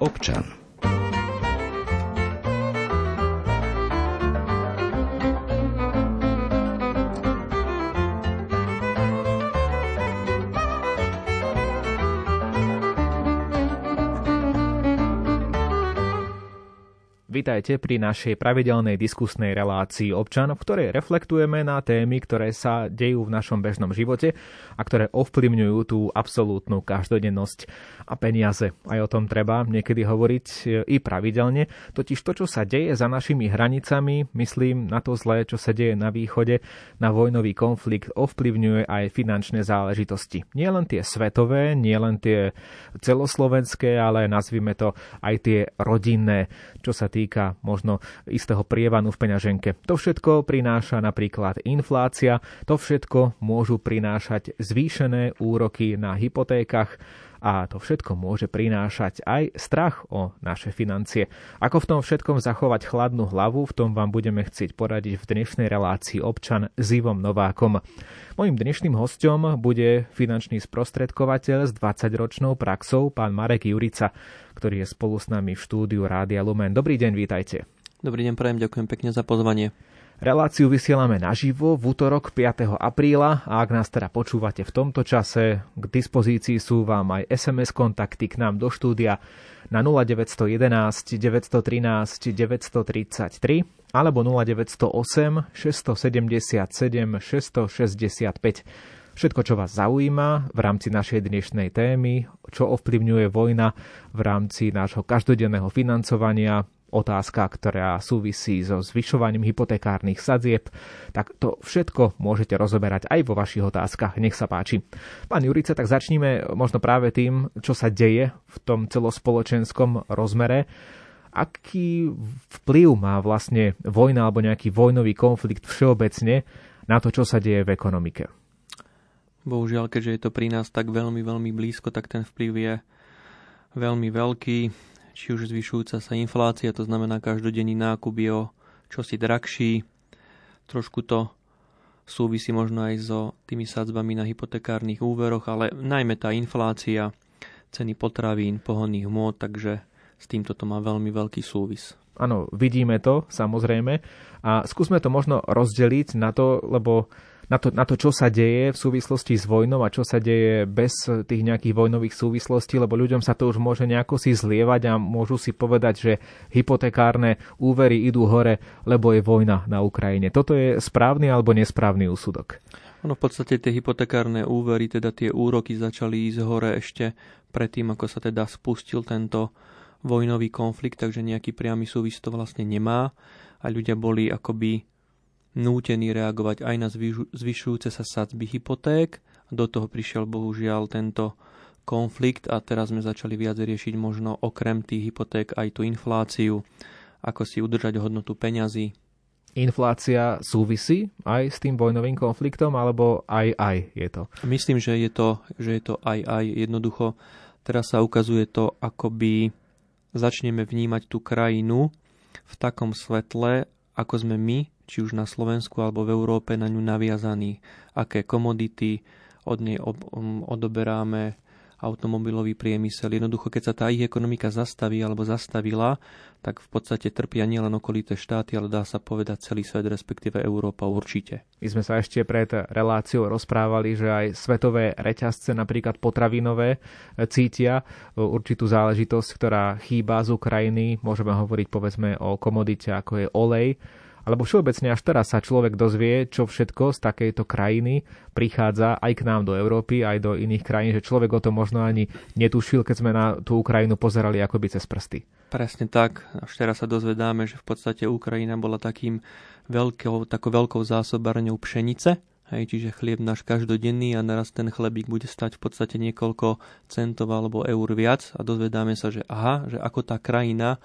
občan. Vítajte pri našej pravidelnej diskusnej relácii občan, v ktorej reflektujeme na témy, ktoré sa dejú v našom bežnom živote a ktoré ovplyvňujú tú absolútnu každodennosť a peniaze. Aj o tom treba niekedy hovoriť e, i pravidelne, totiž to, čo sa deje za našimi hranicami, myslím na to zlé, čo sa deje na východe, na vojnový konflikt, ovplyvňuje aj finančné záležitosti. Nie len tie svetové, nie len tie celoslovenské, ale nazvime to aj tie rodinné, čo sa týka týka možno istého prievanu v peňaženke. To všetko prináša napríklad inflácia, to všetko môžu prinášať zvýšené úroky na hypotékach, a to všetko môže prinášať aj strach o naše financie. Ako v tom všetkom zachovať chladnú hlavu, v tom vám budeme chcieť poradiť v dnešnej relácii občan s Ivom Novákom. Mojím dnešným hostom bude finančný sprostredkovateľ s 20-ročnou praxou, pán Marek Jurica, ktorý je spolu s nami v štúdiu Rádia Lumen. Dobrý deň, vítajte. Dobrý deň, prajem, ďakujem pekne za pozvanie. Reláciu vysielame naživo v útorok 5. apríla a ak nás teda počúvate v tomto čase, k dispozícii sú vám aj SMS kontakty k nám do štúdia na 0911 913 933 alebo 0908 677 665. Všetko, čo vás zaujíma v rámci našej dnešnej témy, čo ovplyvňuje vojna v rámci nášho každodenného financovania, otázka, ktorá súvisí so zvyšovaním hypotekárnych sadzieb, tak to všetko môžete rozoberať aj vo vašich otázkach. Nech sa páči. Pán Jurica, tak začníme možno práve tým, čo sa deje v tom celospoločenskom rozmere. Aký vplyv má vlastne vojna alebo nejaký vojnový konflikt všeobecne na to, čo sa deje v ekonomike? Bohužiaľ, keďže je to pri nás tak veľmi, veľmi blízko, tak ten vplyv je veľmi veľký či už zvyšujúca sa inflácia, to znamená každodenný nákup je o čosi drahší. Trošku to súvisí možno aj so tými sadzbami na hypotekárnych úveroch, ale najmä tá inflácia, ceny potravín, pohonných hmôt, takže s týmto to má veľmi veľký súvis. Áno, vidíme to, samozrejme. A skúsme to možno rozdeliť na to, lebo na to, na to, čo sa deje v súvislosti s vojnou a čo sa deje bez tých nejakých vojnových súvislostí, lebo ľuďom sa to už môže nejako si zlievať a môžu si povedať, že hypotekárne úvery idú hore, lebo je vojna na Ukrajine. Toto je správny alebo nesprávny úsudok? Ono v podstate tie hypotekárne úvery, teda tie úroky začali ísť hore ešte predtým, ako sa teda spustil tento vojnový konflikt, takže nejaký priamy súvis to vlastne nemá a ľudia boli akoby nútení reagovať aj na zvyšujúce sa sadzby hypoték. Do toho prišiel bohužiaľ tento konflikt a teraz sme začali viac riešiť možno okrem tých hypoték aj tú infláciu, ako si udržať hodnotu peňazí. Inflácia súvisí aj s tým vojnovým konfliktom, alebo aj aj je to? Myslím, že je to, že je to aj aj. Jednoducho teraz sa ukazuje to, akoby začneme vnímať tú krajinu v takom svetle, ako sme my či už na Slovensku alebo v Európe na ňu naviazaní, aké komodity od nej um, odoberáme, automobilový priemysel. Jednoducho, keď sa tá ich ekonomika zastaví alebo zastavila, tak v podstate trpia nielen okolité štáty, ale dá sa povedať celý svet, respektíve Európa určite. My sme sa ešte pred reláciou rozprávali, že aj svetové reťazce, napríklad potravinové, cítia určitú záležitosť, ktorá chýba z Ukrajiny. Môžeme hovoriť povedzme o komodite, ako je olej, alebo všeobecne až teraz sa človek dozvie, čo všetko z takejto krajiny prichádza aj k nám do Európy, aj do iných krajín, že človek o to možno ani netušil, keď sme na tú Ukrajinu pozerali akoby cez prsty. Presne tak. Až teraz sa dozvedáme, že v podstate Ukrajina bola takým veľkou, takou veľkou zásobárňou pšenice, Hej, čiže chlieb náš každodenný a naraz ten chlebík bude stať v podstate niekoľko centov alebo eur viac a dozvedáme sa, že aha, že ako tá krajina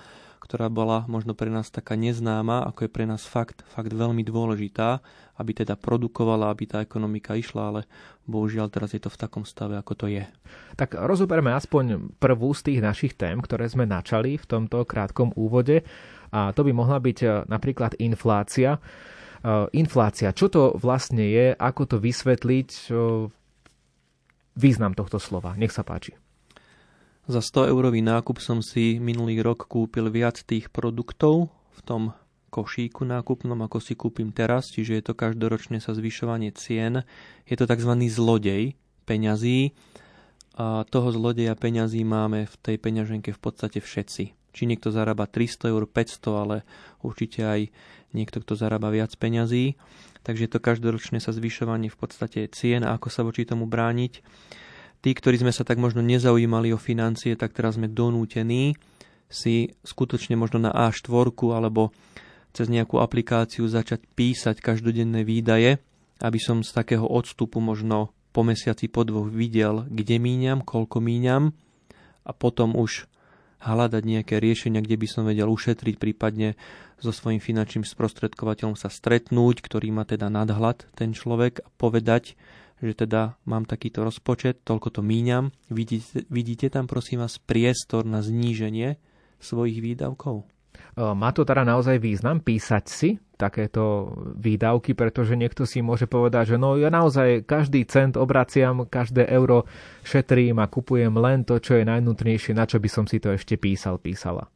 ktorá bola možno pre nás taká neznáma, ako je pre nás fakt, fakt veľmi dôležitá, aby teda produkovala, aby tá ekonomika išla, ale bohužiaľ teraz je to v takom stave, ako to je. Tak rozoberme aspoň prvú z tých našich tém, ktoré sme načali v tomto krátkom úvode a to by mohla byť e, napríklad inflácia. E, inflácia, čo to vlastne je, ako to vysvetliť, e, význam tohto slova. Nech sa páči. Za 100 eurový nákup som si minulý rok kúpil viac tých produktov v tom košíku nákupnom, ako si kúpim teraz, čiže je to každoročne sa zvyšovanie cien. Je to tzv. zlodej peňazí a toho zlodeja peňazí máme v tej peňaženke v podstate všetci. Či niekto zarába 300 eur, 500, ale určite aj niekto, kto zarába viac peňazí. Takže to každoročné sa zvyšovanie v podstate cien a ako sa voči tomu brániť tí, ktorí sme sa tak možno nezaujímali o financie, tak teraz sme donútení si skutočne možno na A4 alebo cez nejakú aplikáciu začať písať každodenné výdaje, aby som z takého odstupu možno po mesiaci po dvoch videl, kde míňam, koľko míňam a potom už hľadať nejaké riešenia, kde by som vedel ušetriť, prípadne so svojím finančným sprostredkovateľom sa stretnúť, ktorý má teda nadhľad ten človek a povedať, že teda mám takýto rozpočet, toľko to míňam. Vidíte, vidíte tam prosím vás priestor na zníženie svojich výdavkov? Má to teda naozaj význam písať si takéto výdavky, pretože niekto si môže povedať, že no ja naozaj každý cent obraciam, každé euro šetrím a kupujem len to, čo je najnutnejšie, na čo by som si to ešte písal, písala.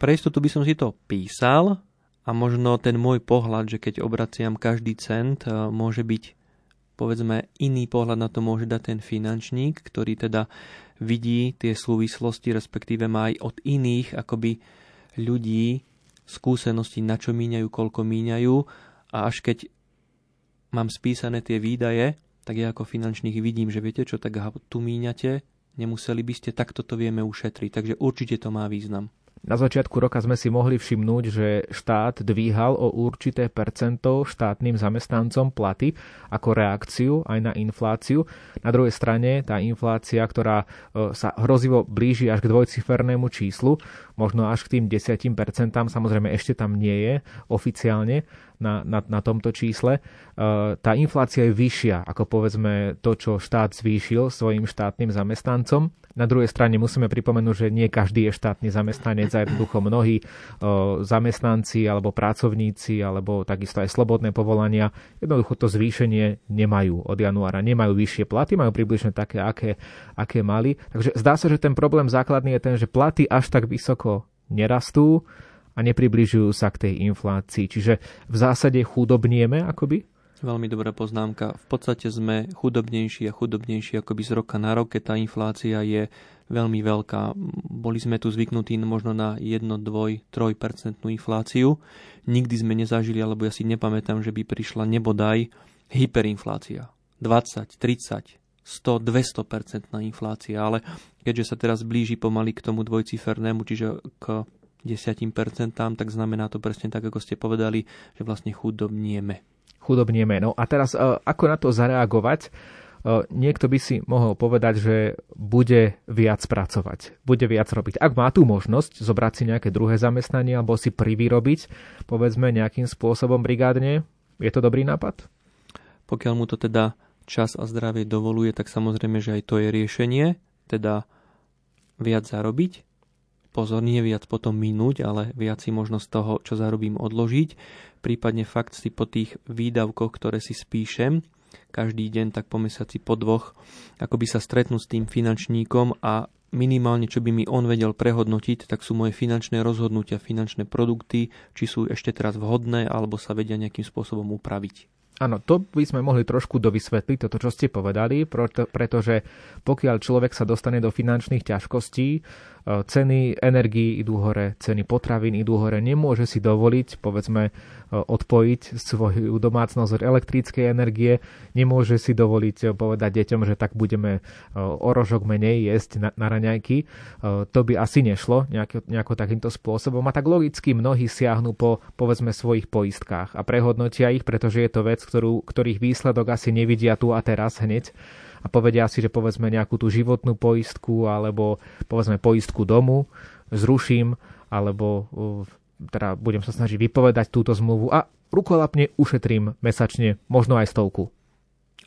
Pre istotu by som si to písal a možno ten môj pohľad, že keď obraciam každý cent, môže byť povedzme iný pohľad na to môže dať ten finančník, ktorý teda vidí tie súvislosti, respektíve má aj od iných akoby ľudí skúsenosti, na čo míňajú, koľko míňajú a až keď mám spísané tie výdaje, tak ja ako finančník vidím, že viete čo, tak tu míňate, nemuseli by ste, takto to vieme ušetriť. Takže určite to má význam. Na začiatku roka sme si mohli všimnúť, že štát dvíhal o určité percento štátnym zamestnancom platy ako reakciu aj na infláciu. Na druhej strane tá inflácia, ktorá e, sa hrozivo blíži až k dvojcifernému číslu, možno až k tým 10%, samozrejme ešte tam nie je oficiálne na, na, na tomto čísle, e, tá inflácia je vyššia ako povedzme to, čo štát zvýšil svojim štátnym zamestnancom. Na druhej strane musíme pripomenúť, že nie každý je štátny zamestnanec a jednoducho mnohí o, zamestnanci alebo pracovníci alebo takisto aj slobodné povolania jednoducho to zvýšenie nemajú od januára. Nemajú vyššie platy, majú približne také, aké, aké mali. Takže zdá sa, že ten problém základný je ten, že platy až tak vysoko nerastú a nepribližujú sa k tej inflácii. Čiže v zásade chudobnieme akoby? Veľmi dobrá poznámka. V podstate sme chudobnejší a chudobnejší akoby z roka na rok, keď tá inflácia je veľmi veľká. Boli sme tu zvyknutí možno na 1, 2, 3% infláciu. Nikdy sme nezažili, alebo ja si nepamätám, že by prišla nebodaj hyperinflácia. 20, 30, 100, 200% inflácia, ale keďže sa teraz blíži pomaly k tomu dvojcifernému, čiže k 10%, tak znamená to presne tak, ako ste povedali, že vlastne chudobnieme chudobnieme. No a teraz, e, ako na to zareagovať? E, niekto by si mohol povedať, že bude viac pracovať, bude viac robiť. Ak má tú možnosť zobrať si nejaké druhé zamestnanie alebo si privyrobiť, povedzme nejakým spôsobom brigádne, je to dobrý nápad? Pokiaľ mu to teda čas a zdravie dovoluje, tak samozrejme, že aj to je riešenie, teda viac zarobiť, pozor, nie viac potom minúť, ale viac si možno z toho, čo zarobím, odložiť. Prípadne fakt si po tých výdavkoch, ktoré si spíšem, každý deň, tak po mesiaci, po dvoch, ako by sa stretnú s tým finančníkom a minimálne, čo by mi on vedel prehodnotiť, tak sú moje finančné rozhodnutia, finančné produkty, či sú ešte teraz vhodné, alebo sa vedia nejakým spôsobom upraviť. Áno, to by sme mohli trošku dovysvetliť, toto, čo ste povedali, pretože pokiaľ človek sa dostane do finančných ťažkostí, ceny energií idú hore, ceny potravín idú hore, nemôže si dovoliť, povedzme, e, odpojiť svoju domácnosť od elektrickej energie, nemôže si dovoliť e, povedať deťom, že tak budeme o rožok menej jesť na, na raňajky. To by asi nešlo nejako, nejako takýmto spôsobom. A tak logicky mnohí siahnu po, povedzme, svojich poistkách a prehodnotia ich, pretože je to vec, ktorú, ktorých výsledok asi nevidia tu a teraz hneď a povedia si, že povedzme nejakú tú životnú poistku alebo povedzme poistku domu zruším alebo teda budem sa snažiť vypovedať túto zmluvu a rukolapne ušetrím mesačne možno aj stovku.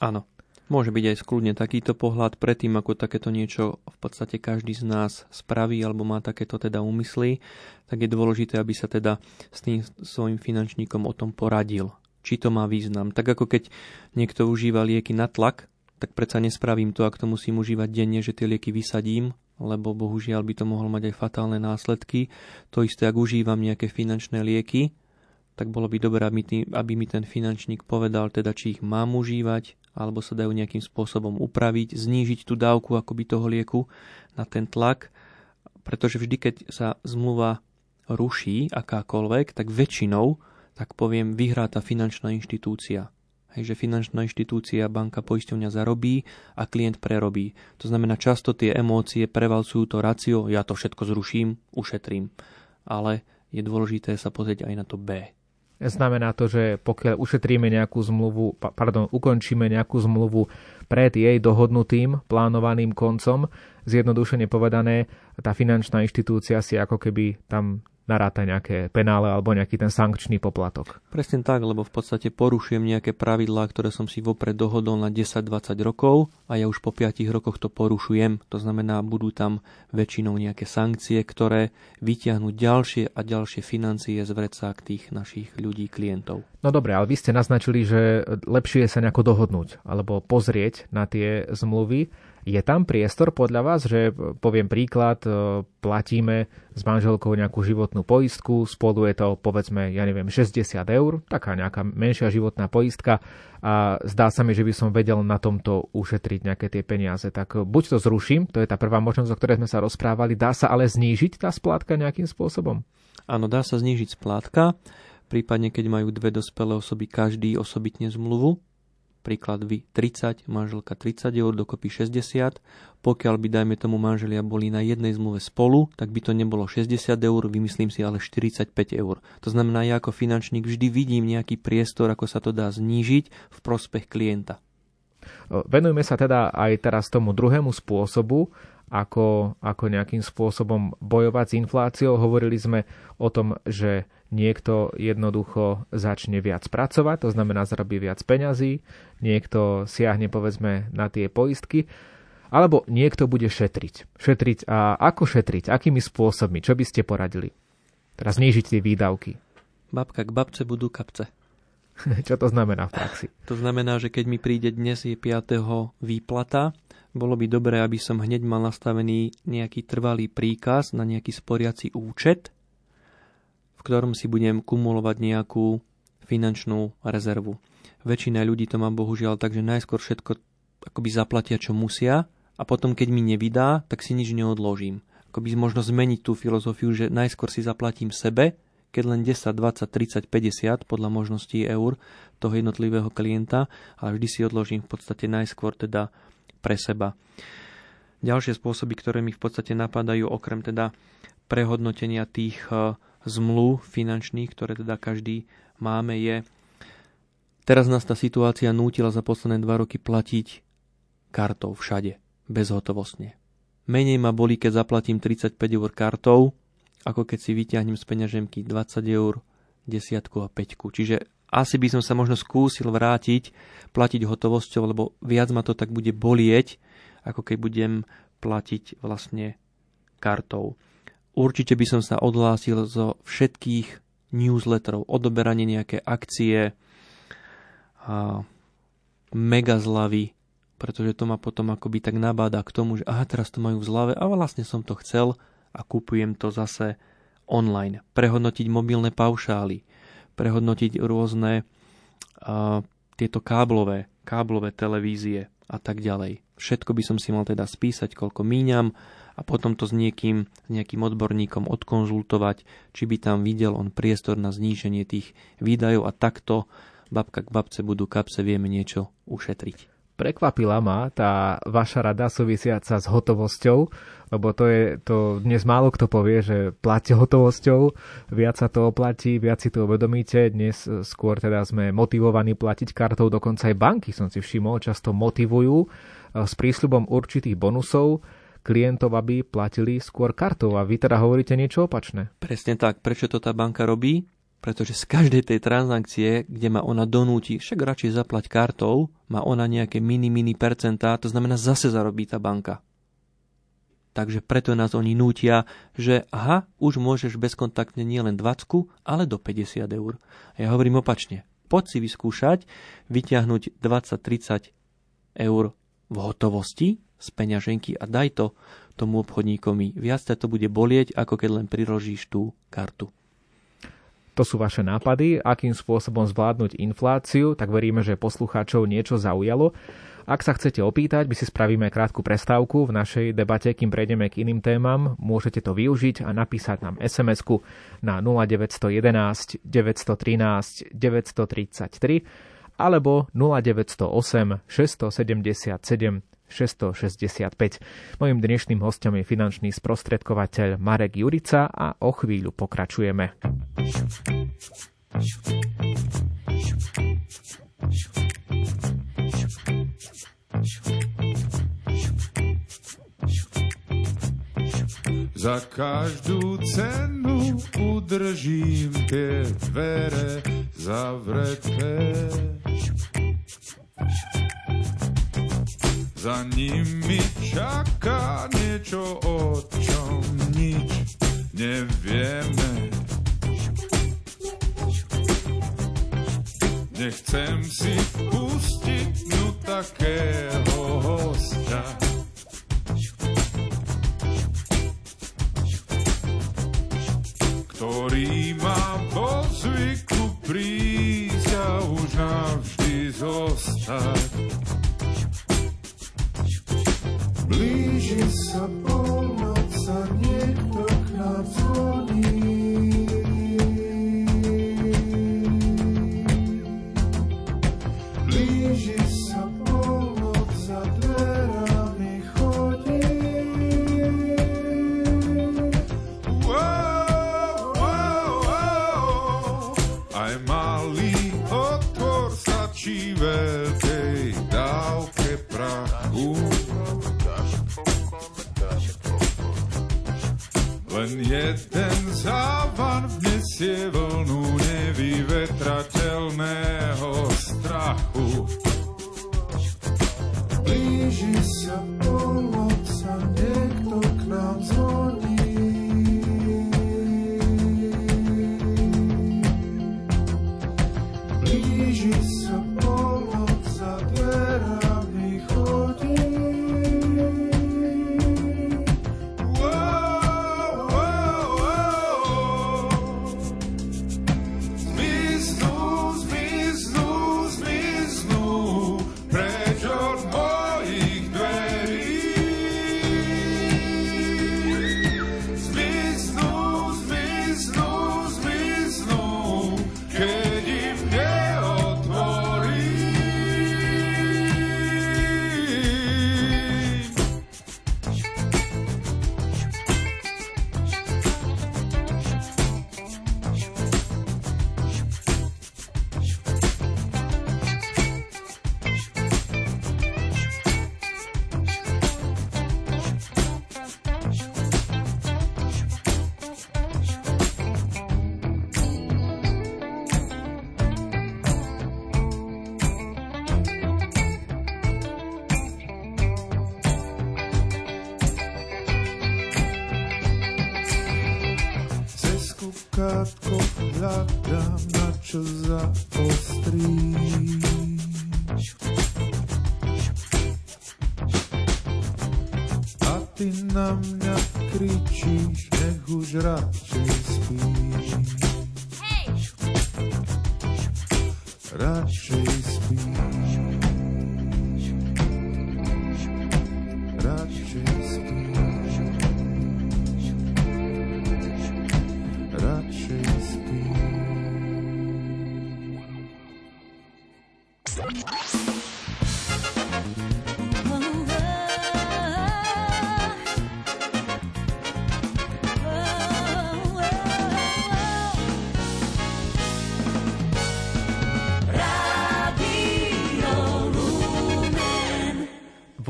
Áno. Môže byť aj skľudne takýto pohľad predtým, ako takéto niečo v podstate každý z nás spraví alebo má takéto teda úmysly, tak je dôležité, aby sa teda s tým svojim finančníkom o tom poradil. Či to má význam. Tak ako keď niekto užíva lieky na tlak, tak predsa nespravím to, ak to musím užívať denne, že tie lieky vysadím lebo bohužiaľ by to mohlo mať aj fatálne následky. To isté, ak užívam nejaké finančné lieky, tak bolo by dobré, aby, mi ten finančník povedal, teda, či ich mám užívať, alebo sa dajú nejakým spôsobom upraviť, znížiť tú dávku akoby toho lieku na ten tlak, pretože vždy, keď sa zmluva ruší akákoľvek, tak väčšinou, tak poviem, vyhrá tá finančná inštitúcia. Hej, že finančná inštitúcia, banka, poisťovňa zarobí a klient prerobí. To znamená, často tie emócie prevalcujú to racio, ja to všetko zruším, ušetrím. Ale je dôležité sa pozrieť aj na to B. Znamená to, že pokiaľ ušetríme nejakú zmluvu, pardon, ukončíme nejakú zmluvu pred jej dohodnutým, plánovaným koncom, zjednodušene povedané, tá finančná inštitúcia si ako keby tam naráta nejaké penále alebo nejaký ten sankčný poplatok. Presne tak, lebo v podstate porušujem nejaké pravidlá, ktoré som si vopred dohodol na 10-20 rokov a ja už po 5 rokoch to porušujem. To znamená, budú tam väčšinou nejaké sankcie, ktoré vyťahnú ďalšie a ďalšie financie z vrecák tých našich ľudí, klientov. No dobre, ale vy ste naznačili, že lepšie je sa nejako dohodnúť alebo pozrieť na tie zmluvy je tam priestor podľa vás, že poviem príklad, e, platíme s manželkou nejakú životnú poistku, spolu je to povedzme, ja neviem, 60 eur, taká nejaká menšia životná poistka a zdá sa mi, že by som vedel na tomto ušetriť nejaké tie peniaze. Tak buď to zruším, to je tá prvá možnosť, o ktorej sme sa rozprávali, dá sa ale znížiť tá splátka nejakým spôsobom? Áno, dá sa znížiť splátka, prípadne keď majú dve dospelé osoby každý osobitne zmluvu, príklad vy 30, manželka 30 eur, dokopy 60. Pokiaľ by, dajme tomu, manželia boli na jednej zmluve spolu, tak by to nebolo 60 eur, vymyslím si, ale 45 eur. To znamená, ja ako finančník vždy vidím nejaký priestor, ako sa to dá znížiť v prospech klienta. Venujme sa teda aj teraz tomu druhému spôsobu, ako, ako nejakým spôsobom bojovať s infláciou. Hovorili sme o tom, že niekto jednoducho začne viac pracovať, to znamená zarobí viac peňazí, niekto siahne povedzme na tie poistky, alebo niekto bude šetriť. Šetriť a ako šetriť? Akými spôsobmi? Čo by ste poradili? Teraz znížiť tie výdavky. Babka k babce budú kapce. Čo to znamená v praxi? To znamená, že keď mi príde dnes je 5. výplata, bolo by dobré, aby som hneď mal nastavený nejaký trvalý príkaz na nejaký sporiaci účet, v ktorom si budem kumulovať nejakú finančnú rezervu. Väčšina ľudí to má bohužiaľ tak, že najskôr všetko akoby zaplatia, čo musia a potom, keď mi nevydá, tak si nič neodložím. Akoby možno zmeniť tú filozofiu, že najskôr si zaplatím sebe, keď len 10, 20, 30, 50 podľa možností eur toho jednotlivého klienta, ale vždy si odložím v podstate najskôr teda pre seba. Ďalšie spôsoby, ktoré mi v podstate napadajú, okrem teda prehodnotenia tých eh, zmluv finančných, ktoré teda každý máme, je teraz nás tá situácia nútila za posledné dva roky platiť kartou všade, bezhotovostne. Menej ma boli, keď zaplatím 35 eur kartou, ako keď si vyťahnem z peňaženky 20 eur, desiatku a peťku. Čiže asi by som sa možno skúsil vrátiť, platiť hotovosťou, lebo viac ma to tak bude bolieť, ako keď budem platiť vlastne kartou. Určite by som sa odhlásil zo všetkých newsletterov, odoberanie nejaké akcie, a mega zlavy, pretože to ma potom akoby tak nabáda k tomu, že aha, teraz to majú v zlave a vlastne som to chcel a kupujem to zase online. Prehodnotiť mobilné paušály, prehodnotiť rôzne a, tieto káblové, káblové televízie a tak ďalej. Všetko by som si mal teda spísať, koľko míňam, a potom to s niekým, s nejakým odborníkom odkonzultovať, či by tam videl on priestor na zníženie tých výdajov a takto babka k babce budú kapse, vieme niečo ušetriť. Prekvapila ma tá vaša rada súvisiaca s hotovosťou, lebo to je to dnes málo kto povie, že platte hotovosťou, viac sa to oplatí, viac si to uvedomíte. Dnes skôr teda sme motivovaní platiť kartou, dokonca aj banky som si všimol, často motivujú eh, s prísľubom určitých bonusov klientov, aby platili skôr kartou. A vy teda hovoríte niečo opačné. Presne tak. Prečo to tá banka robí? Pretože z každej tej transakcie, kde ma ona donúti, však radšej zaplať kartou, má ona nejaké mini, mini percentá, to znamená zase zarobí tá banka. Takže preto nás oni nútia, že aha, už môžeš bezkontaktne nielen 20, ale do 50 eur. A ja hovorím opačne. Poď si vyskúšať vyťahnuť 20-30 eur v hotovosti z peňaženky a daj to tomu obchodníkovi. Viac to bude bolieť, ako keď len priložíš tú kartu. To sú vaše nápady, akým spôsobom zvládnuť infláciu, tak veríme, že poslucháčov niečo zaujalo. Ak sa chcete opýtať, my si spravíme krátku prestávku v našej debate, kým prejdeme k iným témam. Môžete to využiť a napísať nám sms na 0911 913 933 alebo 0908 677 665. Mojím dnešným hostom je finančný sprostredkovateľ Marek Jurica a o chvíľu pokračujeme. Za každú cenu udržím tie dvere zavreté. Za nimi čaká niečo, o čom nič nevieme. Nechcem si pustiť no takého hostia. ktorý má po zvyku prísť a už navždy zostať. Blíži sa polnoc a niekto k nám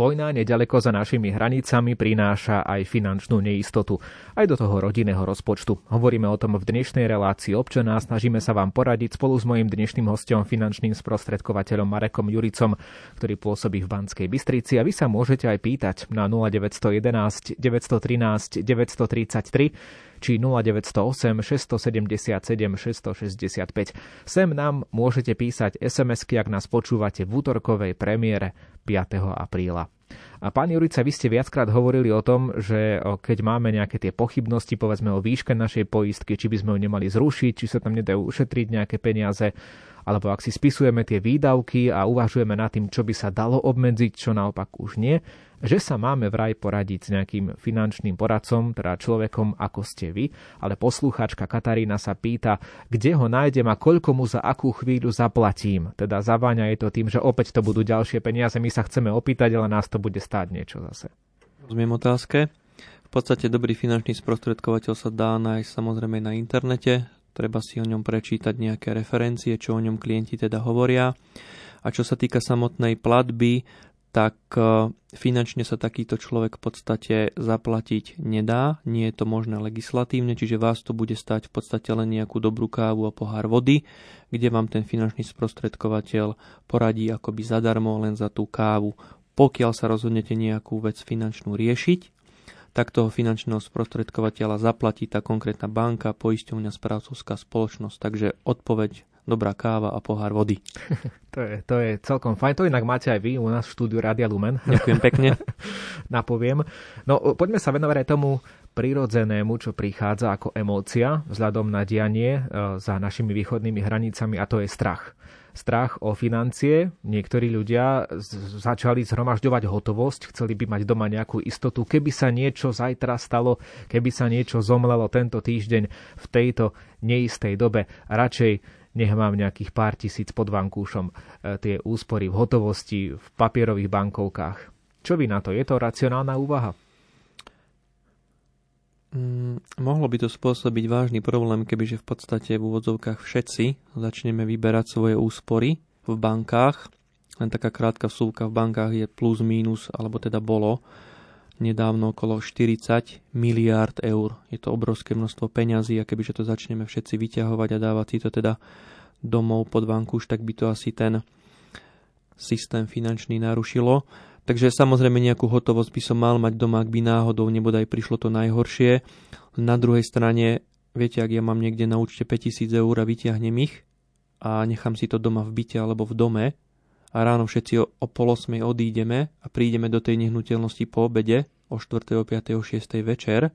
Vojna nedaleko za našimi hranicami prináša aj finančnú neistotu, aj do toho rodinného rozpočtu. Hovoríme o tom v dnešnej relácii občana a snažíme sa vám poradiť spolu s mojím dnešným hostom, finančným sprostredkovateľom Marekom Juricom, ktorý pôsobí v Banskej Bystrici a vy sa môžete aj pýtať na 0911 913 933 či 0908 677 665. Sem nám môžete písať SMS-ky, ak nás počúvate v útorkovej premiére 5. apríla. A pán Jurica, vy ste viackrát hovorili o tom, že keď máme nejaké tie pochybnosti, povedzme o výške našej poistky, či by sme ju nemali zrušiť, či sa tam nedajú ušetriť nejaké peniaze, alebo ak si spisujeme tie výdavky a uvažujeme nad tým, čo by sa dalo obmedziť, čo naopak už nie, že sa máme vraj poradiť s nejakým finančným poradcom, teda človekom ako ste vy, ale poslucháčka Katarína sa pýta, kde ho nájdem a koľko mu za akú chvíľu zaplatím. Teda zaváňa je to tým, že opäť to budú ďalšie peniaze, my sa chceme opýtať, ale nás to bude stáť niečo zase. Rozumiem otázke. V podstate dobrý finančný sprostredkovateľ sa dá nájsť samozrejme na internete, treba si o ňom prečítať nejaké referencie, čo o ňom klienti teda hovoria. A čo sa týka samotnej platby, tak e, finančne sa takýto človek v podstate zaplatiť nedá, nie je to možné legislatívne, čiže vás to bude stať v podstate len nejakú dobrú kávu a pohár vody, kde vám ten finančný sprostredkovateľ poradí akoby zadarmo len za tú kávu. Pokiaľ sa rozhodnete nejakú vec finančnú riešiť, tak toho finančného sprostredkovateľa zaplatí tá konkrétna banka, poisťovňa, správcovská spoločnosť. Takže odpoveď dobrá káva a pohár vody. To je, to je celkom fajn. To inak máte aj vy u nás v štúdiu Radia Lumen. Ďakujem pekne. Napoviem. No poďme sa venovať aj tomu prirodzenému, čo prichádza ako emócia vzhľadom na dianie e, za našimi východnými hranicami a to je strach strach o financie. Niektorí ľudia začali zhromažďovať hotovosť, chceli by mať doma nejakú istotu. Keby sa niečo zajtra stalo, keby sa niečo zomlelo tento týždeň v tejto neistej dobe, radšej nech mám nejakých pár tisíc pod vankúšom e, tie úspory v hotovosti, v papierových bankovkách. Čo vy na to? Je to racionálna úvaha? Mm, mohlo by to spôsobiť vážny problém, kebyže v podstate v úvodzovkách všetci začneme vyberať svoje úspory v bankách. Len taká krátka vsúvka v bankách je plus minus, alebo teda bolo nedávno okolo 40 miliárd eur. Je to obrovské množstvo peňazí a kebyže to začneme všetci vyťahovať a dávať si to teda domov pod vankúš, tak by to asi ten systém finančný narušilo. Takže samozrejme nejakú hotovosť by som mal mať doma, ak by náhodou nebodaj prišlo to najhoršie. Na druhej strane, viete, ak ja mám niekde na účte 5000 eur a vyťahnem ich a nechám si to doma v byte alebo v dome a ráno všetci o, o pol osmej odídeme a prídeme do tej nehnuteľnosti po obede o 4., 5., 6. večer,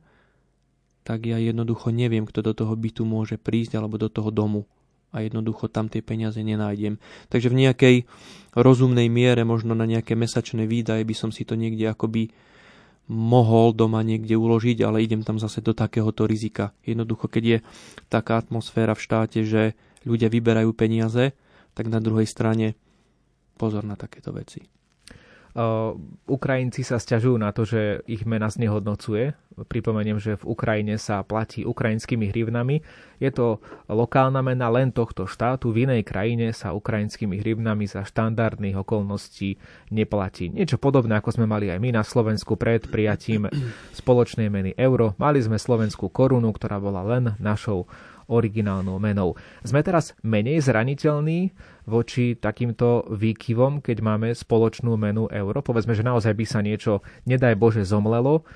tak ja jednoducho neviem, kto do toho bytu môže prísť alebo do toho domu a jednoducho tam tie peniaze nenájdem. Takže v nejakej rozumnej miere, možno na nejaké mesačné výdaje by som si to niekde akoby mohol doma niekde uložiť, ale idem tam zase do takéhoto rizika. Jednoducho, keď je taká atmosféra v štáte, že ľudia vyberajú peniaze, tak na druhej strane pozor na takéto veci. Ukrajinci sa stiažujú na to, že ich mena znehodnocuje. Pripomeniem, že v Ukrajine sa platí ukrajinskými hrivnami. Je to lokálna mena len tohto štátu. V inej krajine sa ukrajinskými hrivnami za štandardných okolností neplatí. Niečo podobné, ako sme mali aj my na Slovensku pred prijatím spoločnej meny euro. Mali sme slovenskú korunu, ktorá bola len našou originálnou menou. Sme teraz menej zraniteľní voči takýmto výkyvom, keď máme spoločnú menu euro. Povedzme, že naozaj by sa niečo, nedaj Bože, zomlelo.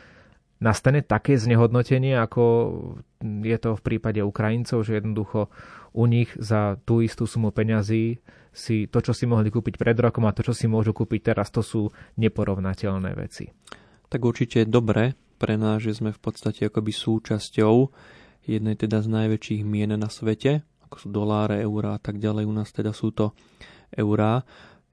Nastane také znehodnotenie, ako je to v prípade Ukrajincov, že jednoducho u nich za tú istú sumu peňazí si to, čo si mohli kúpiť pred rokom a to, čo si môžu kúpiť teraz, to sú neporovnateľné veci. Tak určite je dobre pre nás, že sme v podstate akoby súčasťou jednej teda z najväčších mien na svete, ako sú doláre, eurá a tak ďalej. U nás teda sú to eurá.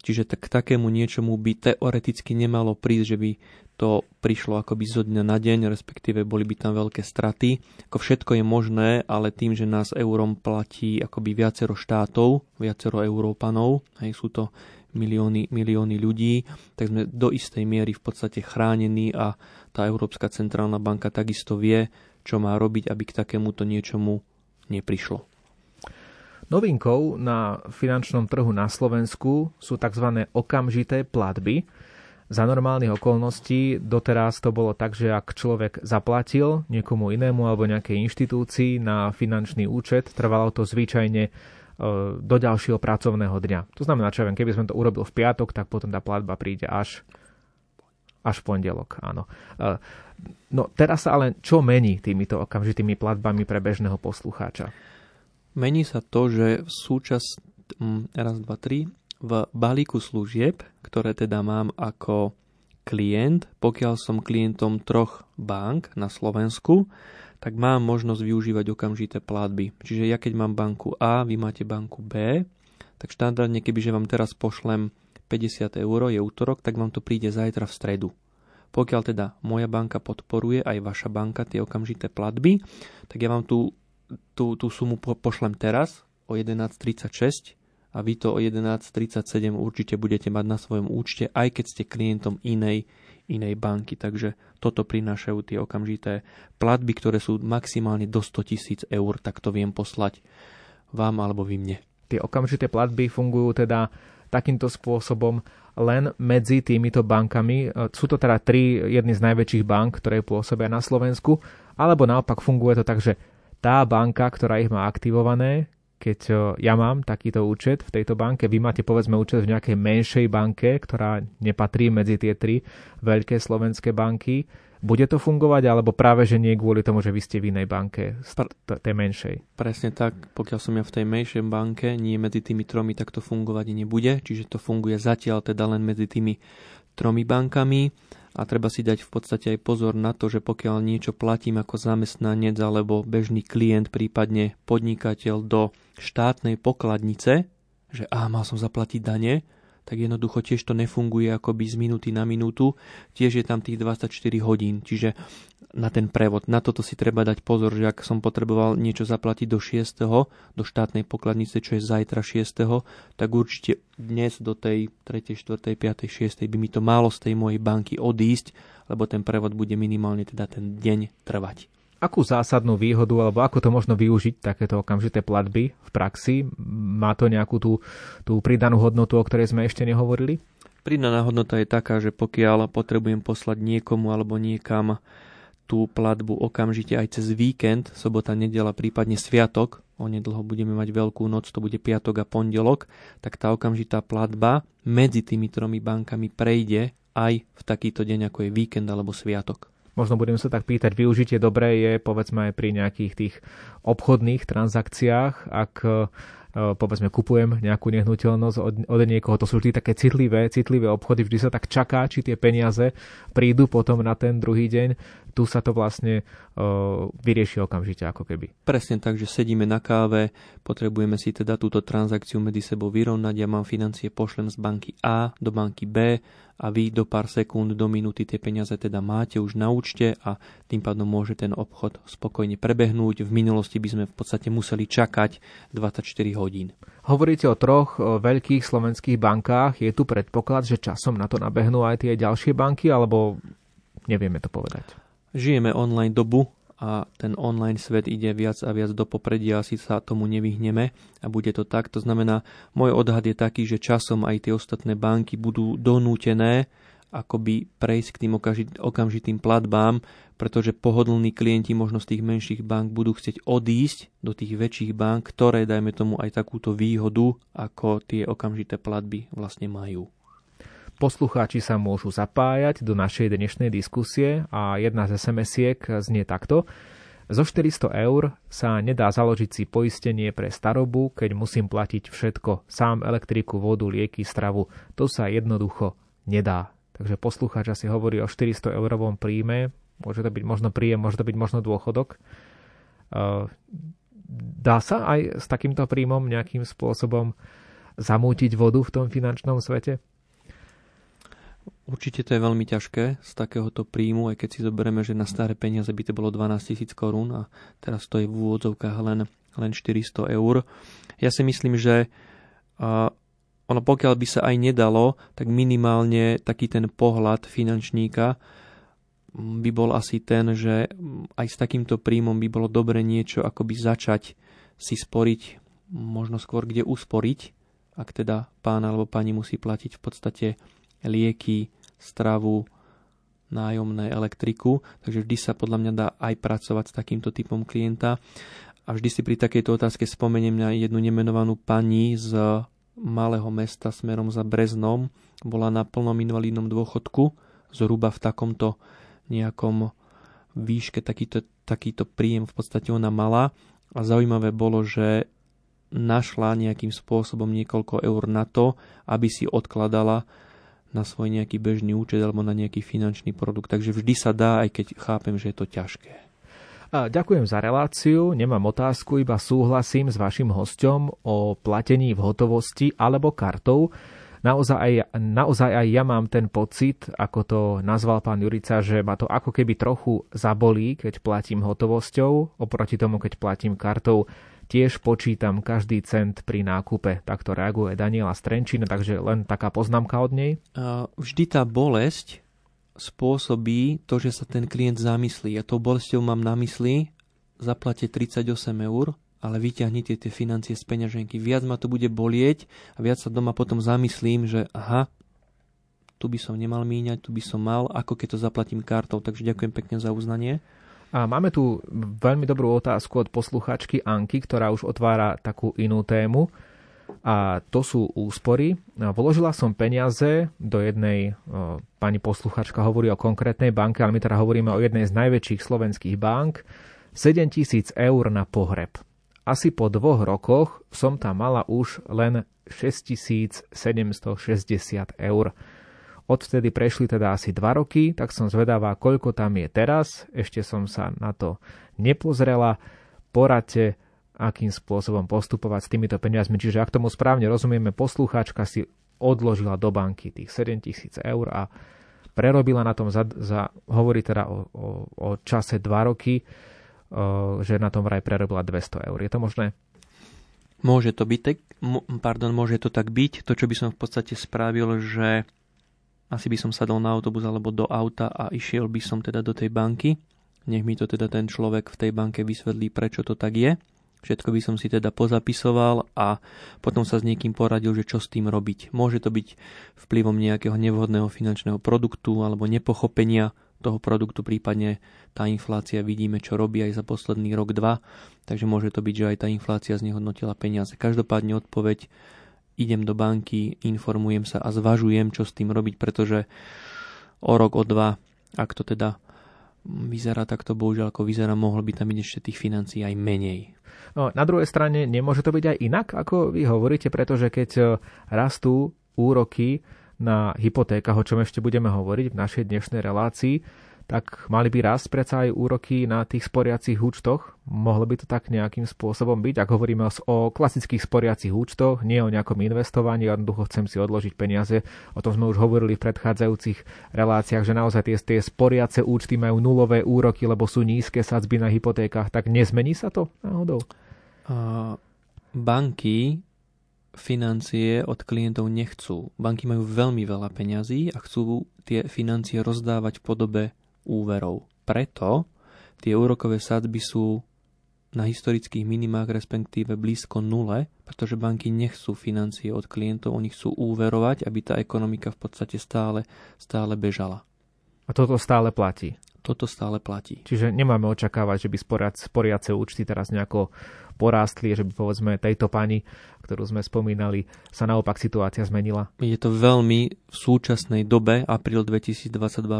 Čiže tak, k takému niečomu by teoreticky nemalo prísť, že by to prišlo akoby zo dňa na deň, respektíve boli by tam veľké straty. Ako všetko je možné, ale tým, že nás eurom platí akoby viacero štátov, viacero Európanov, hej, sú to milióny, milióny ľudí, tak sme do istej miery v podstate chránení a tá Európska centrálna banka takisto vie, čo má robiť, aby k takémuto niečomu neprišlo. Novinkou na finančnom trhu na Slovensku sú tzv. okamžité platby. Za normálnych okolností doteraz to bolo tak, že ak človek zaplatil niekomu inému alebo nejakej inštitúcii na finančný účet, trvalo to zvyčajne e, do ďalšieho pracovného dňa. To znamená, čo viem, keby sme to urobil v piatok, tak potom tá platba príde až, až v pondelok. Áno. No teraz sa ale čo mení týmito okamžitými platbami pre bežného poslucháča? Mení sa to, že v súčasť, raz, dva, tri, v balíku služieb, ktoré teda mám ako klient, pokiaľ som klientom troch bank na Slovensku, tak mám možnosť využívať okamžité platby. Čiže ja keď mám banku A, vy máte banku B, tak štandardne, kebyže vám teraz pošlem 50 eur, je útorok, tak vám to príde zajtra v stredu. Pokiaľ teda moja banka podporuje aj vaša banka tie okamžité platby, tak ja vám tú, tú, tú sumu pošlem teraz o 11.36 a vy to o 11.37 určite budete mať na svojom účte, aj keď ste klientom inej inej banky. Takže toto prinášajú tie okamžité platby, ktoré sú maximálne do 100 tisíc eur, tak to viem poslať vám alebo vy mne. Tie okamžité platby fungujú teda takýmto spôsobom len medzi týmito bankami. Sú to teda tri jedny z najväčších bank, ktoré pôsobia na Slovensku, alebo naopak funguje to tak, že tá banka, ktorá ich má aktivované, keď ja mám takýto účet v tejto banke, vy máte povedzme účet v nejakej menšej banke, ktorá nepatrí medzi tie tri veľké slovenské banky, bude to fungovať, alebo práve, že nie kvôli tomu, že vy ste v inej banke, tej menšej? Presne tak, pokiaľ som ja v tej menšej banke, nie medzi tými tromi, tak to fungovať nebude, čiže to funguje zatiaľ teda len medzi tými tromi bankami. A treba si dať v podstate aj pozor na to, že pokiaľ niečo platím ako zamestnanec alebo bežný klient, prípadne podnikateľ do štátnej pokladnice, že a mal som zaplatiť dane, tak jednoducho tiež to nefunguje akoby z minúty na minútu, tiež je tam tých 24 hodín, čiže na ten prevod. Na toto si treba dať pozor, že ak som potreboval niečo zaplatiť do 6. do štátnej pokladnice, čo je zajtra 6. tak určite dnes do tej 3., 4., 5., 6. by mi to málo z tej mojej banky odísť, lebo ten prevod bude minimálne teda ten deň trvať. Akú zásadnú výhodu, alebo ako to možno využiť, takéto okamžité platby v praxi? Má to nejakú tú, tú pridanú hodnotu, o ktorej sme ešte nehovorili? Pridaná hodnota je taká, že pokiaľ potrebujem poslať niekomu alebo niekam tú platbu okamžite aj cez víkend, sobota, nedela, prípadne sviatok, onedlho budeme mať veľkú noc, to bude piatok a pondelok, tak tá okamžitá platba medzi tými tromi bankami prejde aj v takýto deň, ako je víkend alebo sviatok. Možno budem sa tak pýtať, využitie dobré je povedzme aj pri nejakých tých obchodných transakciách, ak Eh, povedzme kupujem nejakú nehnuteľnosť od, od niekoho, to sú vždy také citlivé, citlivé obchody, vždy sa tak čaká, či tie peniaze prídu potom na ten druhý deň, tu sa to vlastne vyrieši okamžite ako keby. Presne tak, že sedíme na káve, potrebujeme si teda túto transakciu medzi sebou vyrovnať, ja mám financie, pošlem z banky A do banky B a vy do pár sekúnd, do minúty tie peniaze teda máte už na účte a tým pádom môže ten obchod spokojne prebehnúť. V minulosti by sme v podstate museli čakať 24 hodín. Hovoríte o troch veľkých slovenských bankách. Je tu predpoklad, že časom na to nabehnú aj tie ďalšie banky, alebo nevieme to povedať? Žijeme online dobu a ten online svet ide viac a viac do popredia, asi sa tomu nevyhneme a bude to tak. To znamená, môj odhad je taký, že časom aj tie ostatné banky budú donútené akoby prejsť k tým okamžitým platbám, pretože pohodlní klienti možno z tých menších bank budú chcieť odísť do tých väčších bank, ktoré, dajme tomu, aj takúto výhodu, ako tie okamžité platby vlastne majú. Poslucháči sa môžu zapájať do našej dnešnej diskusie a jedna z SMS-iek znie takto. Zo 400 eur sa nedá založiť si poistenie pre starobu, keď musím platiť všetko, sám elektriku, vodu, lieky, stravu. To sa jednoducho nedá. Takže poslucháč asi hovorí o 400 eurovom príjme, môže to byť možno príjem, môže to byť možno dôchodok. Dá sa aj s takýmto príjmom nejakým spôsobom zamútiť vodu v tom finančnom svete? Určite to je veľmi ťažké z takéhoto príjmu, aj keď si zoberieme, že na staré peniaze by to bolo 12 tisíc korún a teraz to je v úvodzovkách len, len 400 eur. Ja si myslím, že uh, ono pokiaľ by sa aj nedalo, tak minimálne taký ten pohľad finančníka by bol asi ten, že aj s takýmto príjmom by bolo dobre niečo akoby začať si sporiť, možno skôr kde usporiť, ak teda pán alebo pani musí platiť v podstate lieky, stravu, nájomné, elektriku, takže vždy sa podľa mňa dá aj pracovať s takýmto typom klienta. A vždy si pri takejto otázke spomeniem na jednu nemenovanú pani z malého mesta smerom za Breznom. Bola na plnom invalidnom dôchodku, zhruba v takomto nejakom výške takýto, takýto príjem v podstate ona mala. A zaujímavé bolo, že našla nejakým spôsobom niekoľko eur na to, aby si odkladala na svoj nejaký bežný účet alebo na nejaký finančný produkt. Takže vždy sa dá, aj keď chápem, že je to ťažké. Ďakujem za reláciu, nemám otázku, iba súhlasím s vašim hostom o platení v hotovosti alebo kartou. Naozaj aj, naozaj aj ja mám ten pocit, ako to nazval pán Jurica, že ma to ako keby trochu zabolí, keď platím hotovosťou, oproti tomu, keď platím kartou. Tiež počítam každý cent pri nákupe. Takto reaguje Daniela Strenčina, takže len taká poznámka od nej. Vždy tá bolesť spôsobí to, že sa ten klient zamyslí. A tou bolestou mám na mysli, zaplate 38 eur, ale vyťahnite tie financie z peňaženky. Viac ma to bude bolieť a viac sa doma potom zamyslím, že aha, tu by som nemal míňať, tu by som mal, ako keď to zaplatím kartou. Takže ďakujem pekne za uznanie. A máme tu veľmi dobrú otázku od posluchačky Anky, ktorá už otvára takú inú tému a to sú úspory. Vložila som peniaze do jednej, pani posluchačka hovorí o konkrétnej banke, ale my teda hovoríme o jednej z najväčších slovenských bank, 7 tisíc eur na pohreb. Asi po dvoch rokoch som tam mala už len 6760 eur. Odvtedy prešli teda asi 2 roky, tak som zvedavá, koľko tam je teraz. Ešte som sa na to nepozrela. Poradte, akým spôsobom postupovať s týmito peniazmi. Čiže ak tomu správne rozumieme, poslucháčka si odložila do banky tých 7000 eur a prerobila na tom, za, za, hovorí teda o, o, o čase 2 roky, o, že na tom vraj prerobila 200 eur. Je to možné? Môže to byť, pardon, môže to tak byť. To, čo by som v podstate spravil, že asi by som sadol na autobus alebo do auta a išiel by som teda do tej banky. Nech mi to teda ten človek v tej banke vysvetlí, prečo to tak je. Všetko by som si teda pozapisoval a potom sa s niekým poradil, že čo s tým robiť. Môže to byť vplyvom nejakého nevhodného finančného produktu alebo nepochopenia toho produktu, prípadne tá inflácia vidíme, čo robí aj za posledný rok, dva, takže môže to byť, že aj tá inflácia znehodnotila peniaze. Každopádne odpoveď, idem do banky, informujem sa a zvažujem, čo s tým robiť, pretože o rok, o dva, ak to teda vyzerá takto, bohužiaľ ako vyzerá, mohlo by tam byť ešte tých financií aj menej. No, na druhej strane nemôže to byť aj inak, ako vy hovoríte, pretože keď e, rastú úroky na hypotékach, o čom ešte budeme hovoriť v našej dnešnej relácii, tak mali by rásť predsa aj úroky na tých sporiacich účtoch. Mohlo by to tak nejakým spôsobom byť, ak hovoríme o klasických sporiacich účtoch, nie o nejakom investovaní, jednoducho chcem si odložiť peniaze. O tom sme už hovorili v predchádzajúcich reláciách, že naozaj tie, tie sporiace účty majú nulové úroky, lebo sú nízke sadzby na hypotékach. Tak nezmení sa to náhodou? Uh, banky financie od klientov nechcú. Banky majú veľmi veľa peňazí a chcú tie financie rozdávať v podobe úverov. Preto tie úrokové sadzby sú na historických minimách, respektíve blízko nule, pretože banky nechcú financie od klientov, oni chcú úverovať, aby tá ekonomika v podstate stále, stále bežala. A toto stále platí? Toto stále platí. Čiže nemáme očakávať, že by sporiace účty teraz nejako porástli, že by povedzme tejto pani, ktorú sme spomínali, sa naopak situácia zmenila? Je to veľmi v súčasnej dobe, apríl 2022,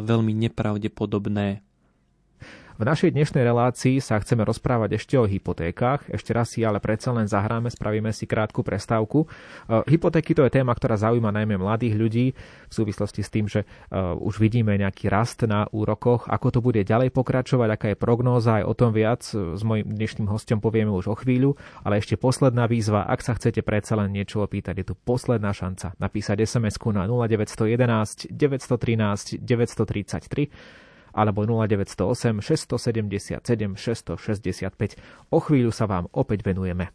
veľmi nepravdepodobné. V našej dnešnej relácii sa chceme rozprávať ešte o hypotékach. Ešte raz si ale predsa len zahráme, spravíme si krátku prestávku. E, hypotéky to je téma, ktorá zaujíma najmä mladých ľudí v súvislosti s tým, že e, už vidíme nejaký rast na úrokoch. Ako to bude ďalej pokračovať, aká je prognóza, aj o tom viac s mojim dnešným hostom povieme už o chvíľu. Ale ešte posledná výzva, ak sa chcete predsa len niečo opýtať, je tu posledná šanca napísať SMS-ku na 0911 913 933 alebo 0908 677 665. O chvíľu sa vám opäť venujeme.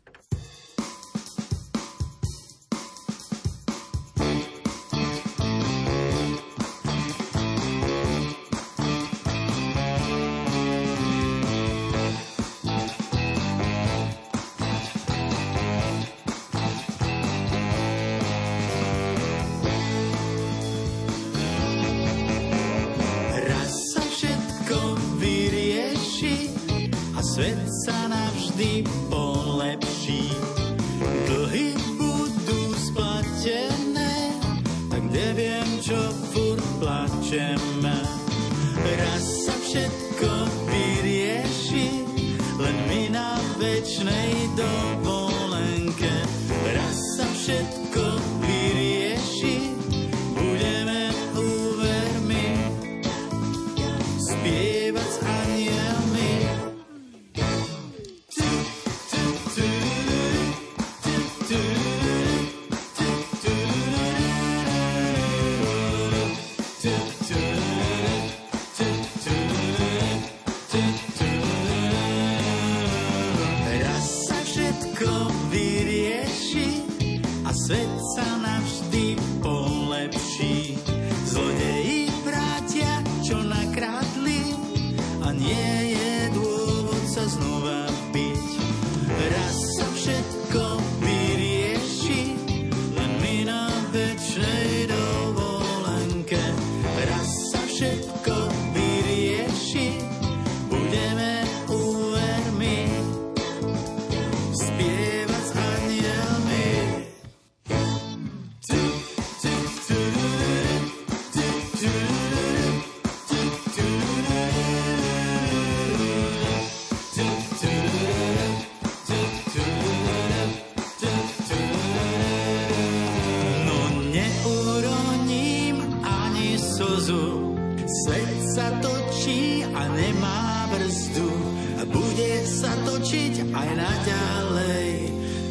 Slzu, svet sa točí a nemá brzdu a bude sa točiť aj naďalej,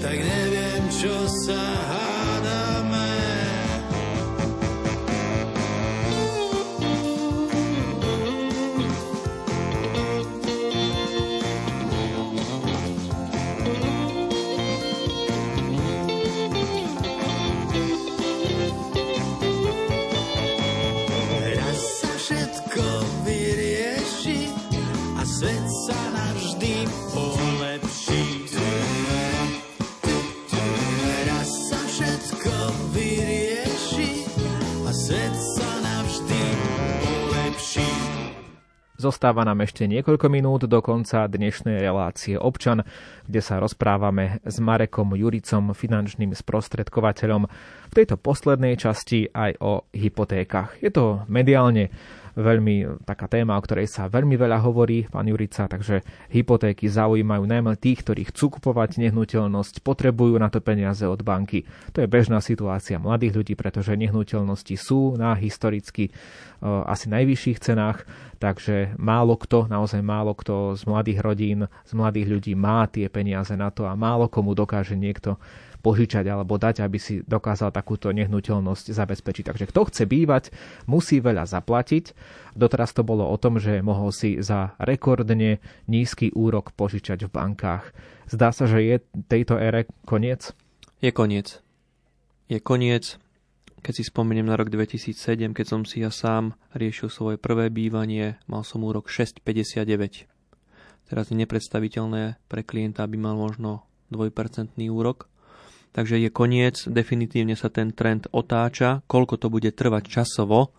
tak neviem, Zostáva nám ešte niekoľko minút do konca dnešnej relácie Občan, kde sa rozprávame s Marekom Juricom, finančným sprostredkovateľom. V tejto poslednej časti aj o hypotékach. Je to mediálne veľmi taká téma, o ktorej sa veľmi veľa hovorí, pán Jurica, takže hypotéky zaujímajú najmä tých, ktorí chcú kupovať nehnuteľnosť, potrebujú na to peniaze od banky. To je bežná situácia mladých ľudí, pretože nehnuteľnosti sú na historicky uh, asi najvyšších cenách, takže málo kto, naozaj málo kto z mladých rodín, z mladých ľudí má tie peniaze na to a málo komu dokáže niekto požičať alebo dať, aby si dokázal takúto nehnuteľnosť zabezpečiť. Takže kto chce bývať, musí veľa zaplatiť. Doteraz to bolo o tom, že mohol si za rekordne nízky úrok požičať v bankách. Zdá sa, že je tejto ére koniec? Je koniec. Je koniec. Keď si spomeniem na rok 2007, keď som si ja sám riešil svoje prvé bývanie, mal som úrok 6,59. Teraz je nepredstaviteľné pre klienta, aby mal možno 2% úrok. Takže je koniec, definitívne sa ten trend otáča. Koľko to bude trvať časovo,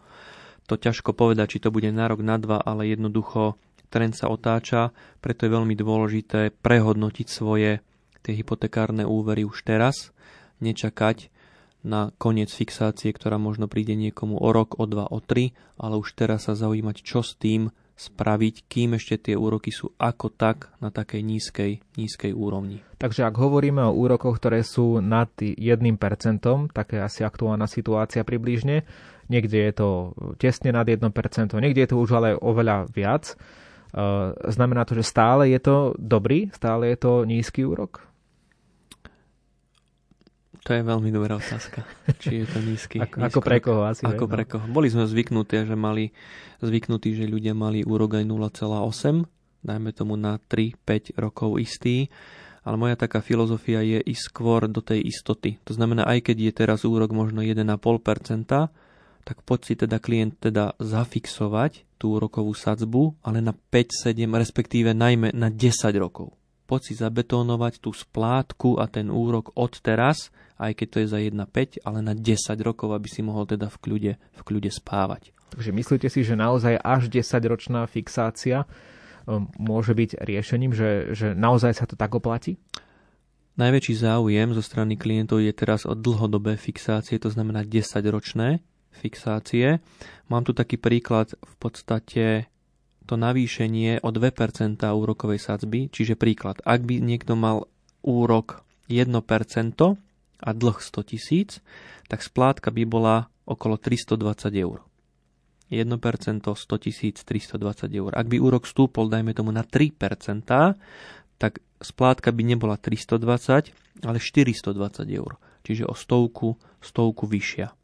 to ťažko povedať, či to bude na rok, na dva, ale jednoducho trend sa otáča, preto je veľmi dôležité prehodnotiť svoje tie hypotekárne úvery už teraz, nečakať na koniec fixácie, ktorá možno príde niekomu o rok, o dva, o tri, ale už teraz sa zaujímať, čo s tým spraviť, kým ešte tie úroky sú ako tak na takej nízkej, nízkej úrovni. Takže ak hovoríme o úrokoch, ktoré sú nad 1%, také asi aktuálna situácia približne, niekde je to tesne nad 1%, niekde je to už ale oveľa viac, znamená to, že stále je to dobrý, stále je to nízky úrok? To je veľmi dobrá otázka. Či je to nízky. Ako, ako pre koho asi. Ako no. pre koho. Boli sme zvyknutí, že mali zvyknutí, že ľudia mali úrok aj 0,8, dajme tomu na 3-5 rokov istý. Ale moja taká filozofia je ísť skôr do tej istoty. To znamená, aj keď je teraz úrok možno 1,5%, tak poď si teda klient teda zafixovať tú úrokovú sadzbu, ale na 5, 7, respektíve najmä na 10 rokov. Poď si zabetónovať tú splátku a ten úrok od teraz, aj keď to je za 1,5, ale na 10 rokov, aby si mohol teda v kľude, v kľude spávať. Takže myslíte si, že naozaj až 10-ročná fixácia um, môže byť riešením, že, že naozaj sa to tak oplatí? Najväčší záujem zo strany klientov je teraz o dlhodobé fixácie, to znamená 10-ročné fixácie. Mám tu taký príklad v podstate to navýšenie o 2% úrokovej sadzby, čiže príklad, ak by niekto mal úrok 1% a dlh 100 tisíc, tak splátka by bola okolo 320 eur. 1% 100 tisíc 320 eur. Ak by úrok stúpol, dajme tomu na 3%, tak splátka by nebola 320, ale 420 eur. Čiže o stovku, stovku vyššia.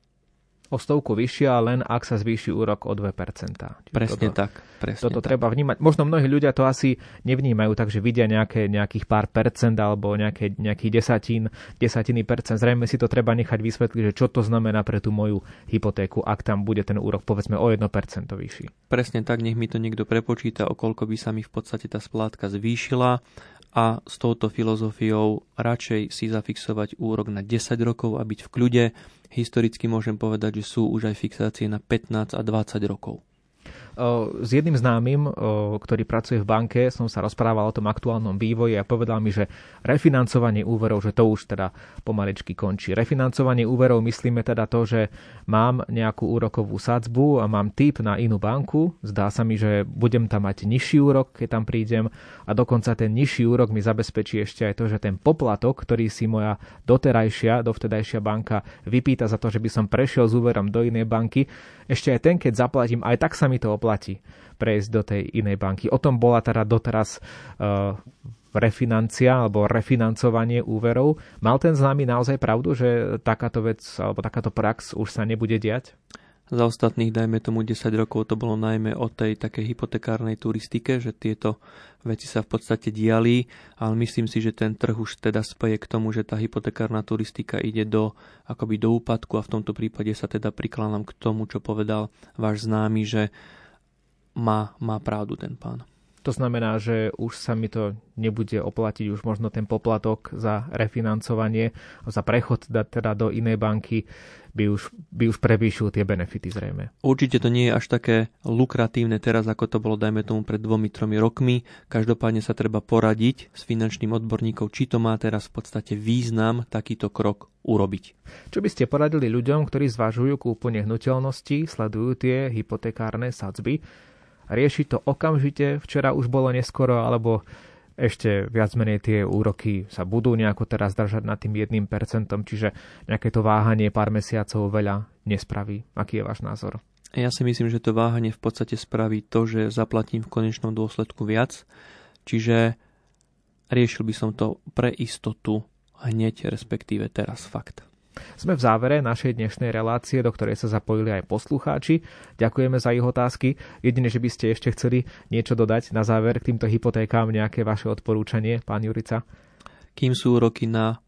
O stovku vyššia, len ak sa zvýši úrok o 2%. Čiže Presne toto, tak. Presne Toto tak. treba vnímať. Možno mnohí ľudia to asi nevnímajú, takže vidia nejaké, nejakých pár percent alebo nejaké, nejaký desatín, desatiny percent. Zrejme si to treba nechať vysvetliť, že čo to znamená pre tú moju hypotéku, ak tam bude ten úrok povedzme o 1% vyšší. Presne tak, nech mi to niekto prepočíta, o koľko by sa mi v podstate tá splátka zvýšila a s touto filozofiou radšej si zafixovať úrok na 10 rokov a byť v kľude. Historicky môžem povedať, že sú už aj fixácie na 15 a 20 rokov. S jedným známym, ktorý pracuje v banke, som sa rozprával o tom aktuálnom vývoji a povedal mi, že refinancovanie úverov, že to už teda pomaličky končí. Refinancovanie úverov myslíme teda to, že mám nejakú úrokovú sadzbu a mám typ na inú banku. Zdá sa mi, že budem tam mať nižší úrok, keď tam prídem a dokonca ten nižší úrok mi zabezpečí ešte aj to, že ten poplatok, ktorý si moja doterajšia, dovtedajšia banka vypýta za to, že by som prešiel s úverom do inej banky, ešte aj ten, keď zaplatím, aj tak sa mi to oplatí prejsť do tej inej banky. O tom bola teda doteraz uh, refinancia alebo refinancovanie úverov. Mal ten známy naozaj pravdu, že takáto vec alebo takáto prax už sa nebude diať? Za ostatných, dajme tomu 10 rokov, to bolo najmä o tej takej hypotekárnej turistike, že tieto veci sa v podstate diali, ale myslím si, že ten trh už teda speje k tomu, že tá hypotekárna turistika ide do, akoby do úpadku a v tomto prípade sa teda prikláňam k tomu, čo povedal váš známy, že má, má pravdu ten pán. To znamená, že už sa mi to nebude oplatiť už možno ten poplatok za refinancovanie, za prechod teda do inej banky by už, by už prevýšil tie benefity zrejme. Určite to nie je až také lukratívne teraz, ako to bolo, dajme tomu, pred dvomi, tromi rokmi. Každopádne sa treba poradiť s finančným odborníkom, či to má teraz v podstate význam takýto krok urobiť. Čo by ste poradili ľuďom, ktorí zvažujú kúpu nehnuteľnosti, sledujú tie hypotekárne sadzby, riešiť to okamžite, včera už bolo neskoro, alebo ešte viac menej tie úroky sa budú nejako teraz držať nad tým jedným percentom, čiže nejaké to váhanie pár mesiacov veľa nespraví. Aký je váš názor? Ja si myslím, že to váhanie v podstate spraví to, že zaplatím v konečnom dôsledku viac, čiže riešil by som to pre istotu hneď, respektíve teraz fakt. Sme v závere našej dnešnej relácie, do ktorej sa zapojili aj poslucháči. Ďakujeme za ich otázky. Jedine, že by ste ešte chceli niečo dodať na záver k týmto hypotékám, nejaké vaše odporúčanie, pán Jurica? Kým sú úroky na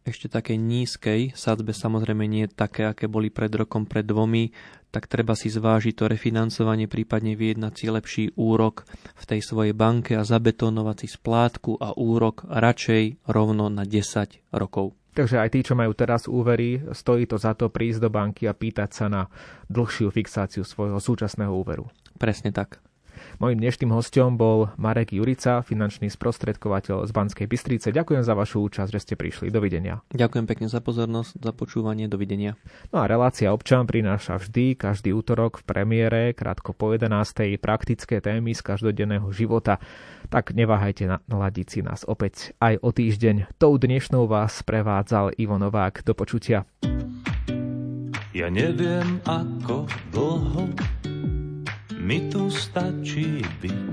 ešte takej nízkej sadzbe, samozrejme nie také, aké boli pred rokom, pred dvomi, tak treba si zvážiť to refinancovanie, prípadne vyjednať si lepší úrok v tej svojej banke a zabetonovať si splátku a úrok radšej rovno na 10 rokov. Takže aj tí, čo majú teraz úvery, stojí to za to prísť do banky a pýtať sa na dlhšiu fixáciu svojho súčasného úveru. Presne tak. Mojím dnešným hostom bol Marek Jurica, finančný sprostredkovateľ z Banskej Bystrice. Ďakujem za vašu účasť, že ste prišli. Dovidenia. Ďakujem pekne za pozornosť, za počúvanie. Dovidenia. No a relácia občan prináša vždy, každý útorok v premiére, krátko po 11. praktické témy z každodenného života. Tak neváhajte naladiť si nás opäť aj o týždeň. Tou dnešnou vás prevádzal Ivo Novák. Do počutia. Ja neviem ako dlho mi tu stačí byť,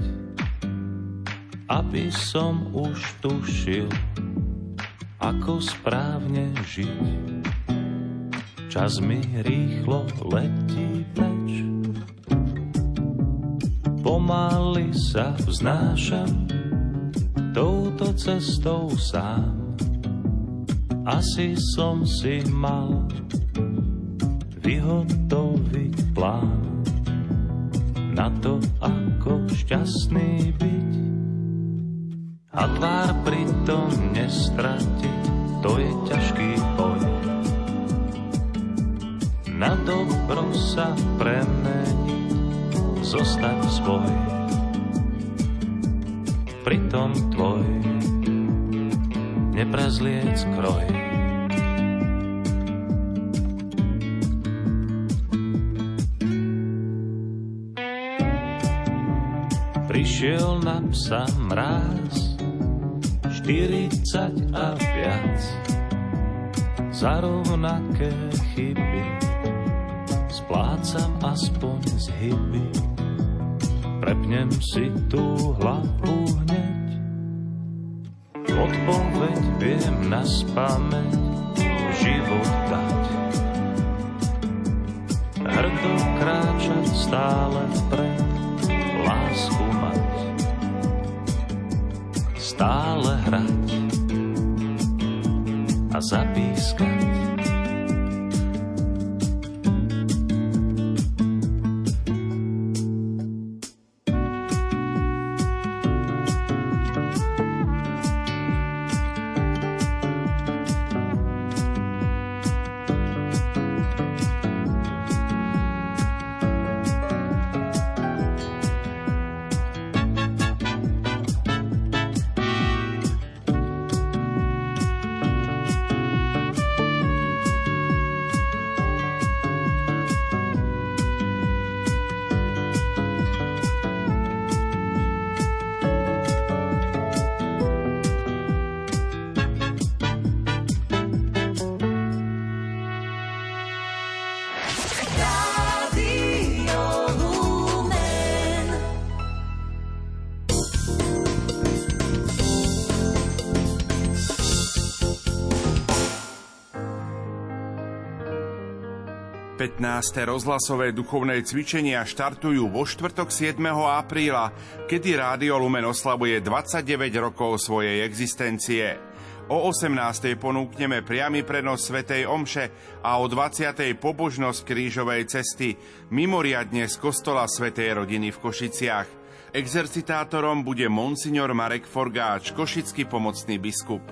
aby som už tušil, ako správne žiť. Čas mi rýchlo letí preč, pomaly sa vznášam touto cestou sám. Asi som si mal vyhotoviť plán na to, ako šťastný byť. A tvár pritom nestratiť, to je ťažký boj. Na dobro sa premeniť, zostať svoj. Pritom tvoj neprezliec kroj. Na psa mráz, 40 a viac, za rovnaké chyby, splácam aspoň z hyby, prepnem si tú hlavu hneď, odpoveď viem na spameť, život dať. tvrdou kráčať stále vpred, rozhlasové duchovné cvičenia štartujú vo štvrtok 7. apríla, kedy Rádio Lumen oslavuje 29 rokov svojej existencie. O 18. ponúkneme priamy prenos Svetej Omše a o 20. pobožnosť krížovej cesty, mimoriadne z kostola Svetej rodiny v Košiciach. Exercitátorom bude monsignor Marek Forgáč, košický pomocný biskup.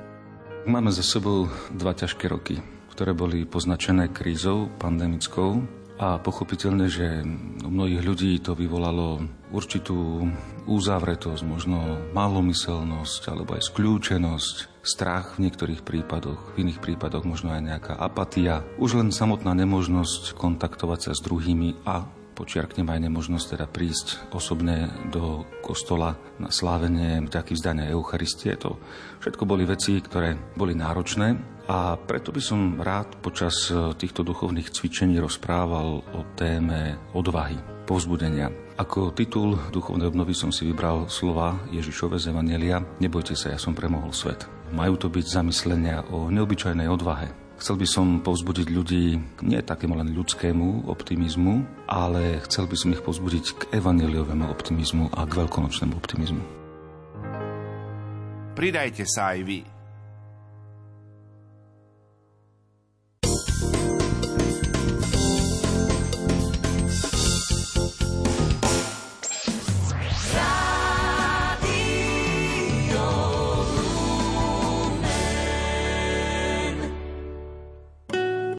Máme za sebou dva ťažké roky ktoré boli poznačené krízou pandemickou. A pochopiteľne, že u mnohých ľudí to vyvolalo určitú uzavretosť, možno malomyselnosť alebo aj skľúčenosť, strach v niektorých prípadoch, v iných prípadoch možno aj nejaká apatia, už len samotná nemožnosť kontaktovať sa s druhými a počiarknem aj nemožnosť teda prísť osobne do kostola na slávenie vďaky vzdania Eucharistie. To všetko boli veci, ktoré boli náročné a preto by som rád počas e, týchto duchovných cvičení rozprával o téme odvahy, povzbudenia. Ako titul duchovnej obnovy som si vybral slova Ježišove z Evangelia Nebojte sa, ja som premohol svet. Majú to byť zamyslenia o neobyčajnej odvahe, Chcel by som povzbudiť ľudí nie takému len ľudskému optimizmu, ale chcel by som ich povzbudiť k evangeliovému optimizmu a k veľkonočnému optimizmu. Pridajte sa aj vy.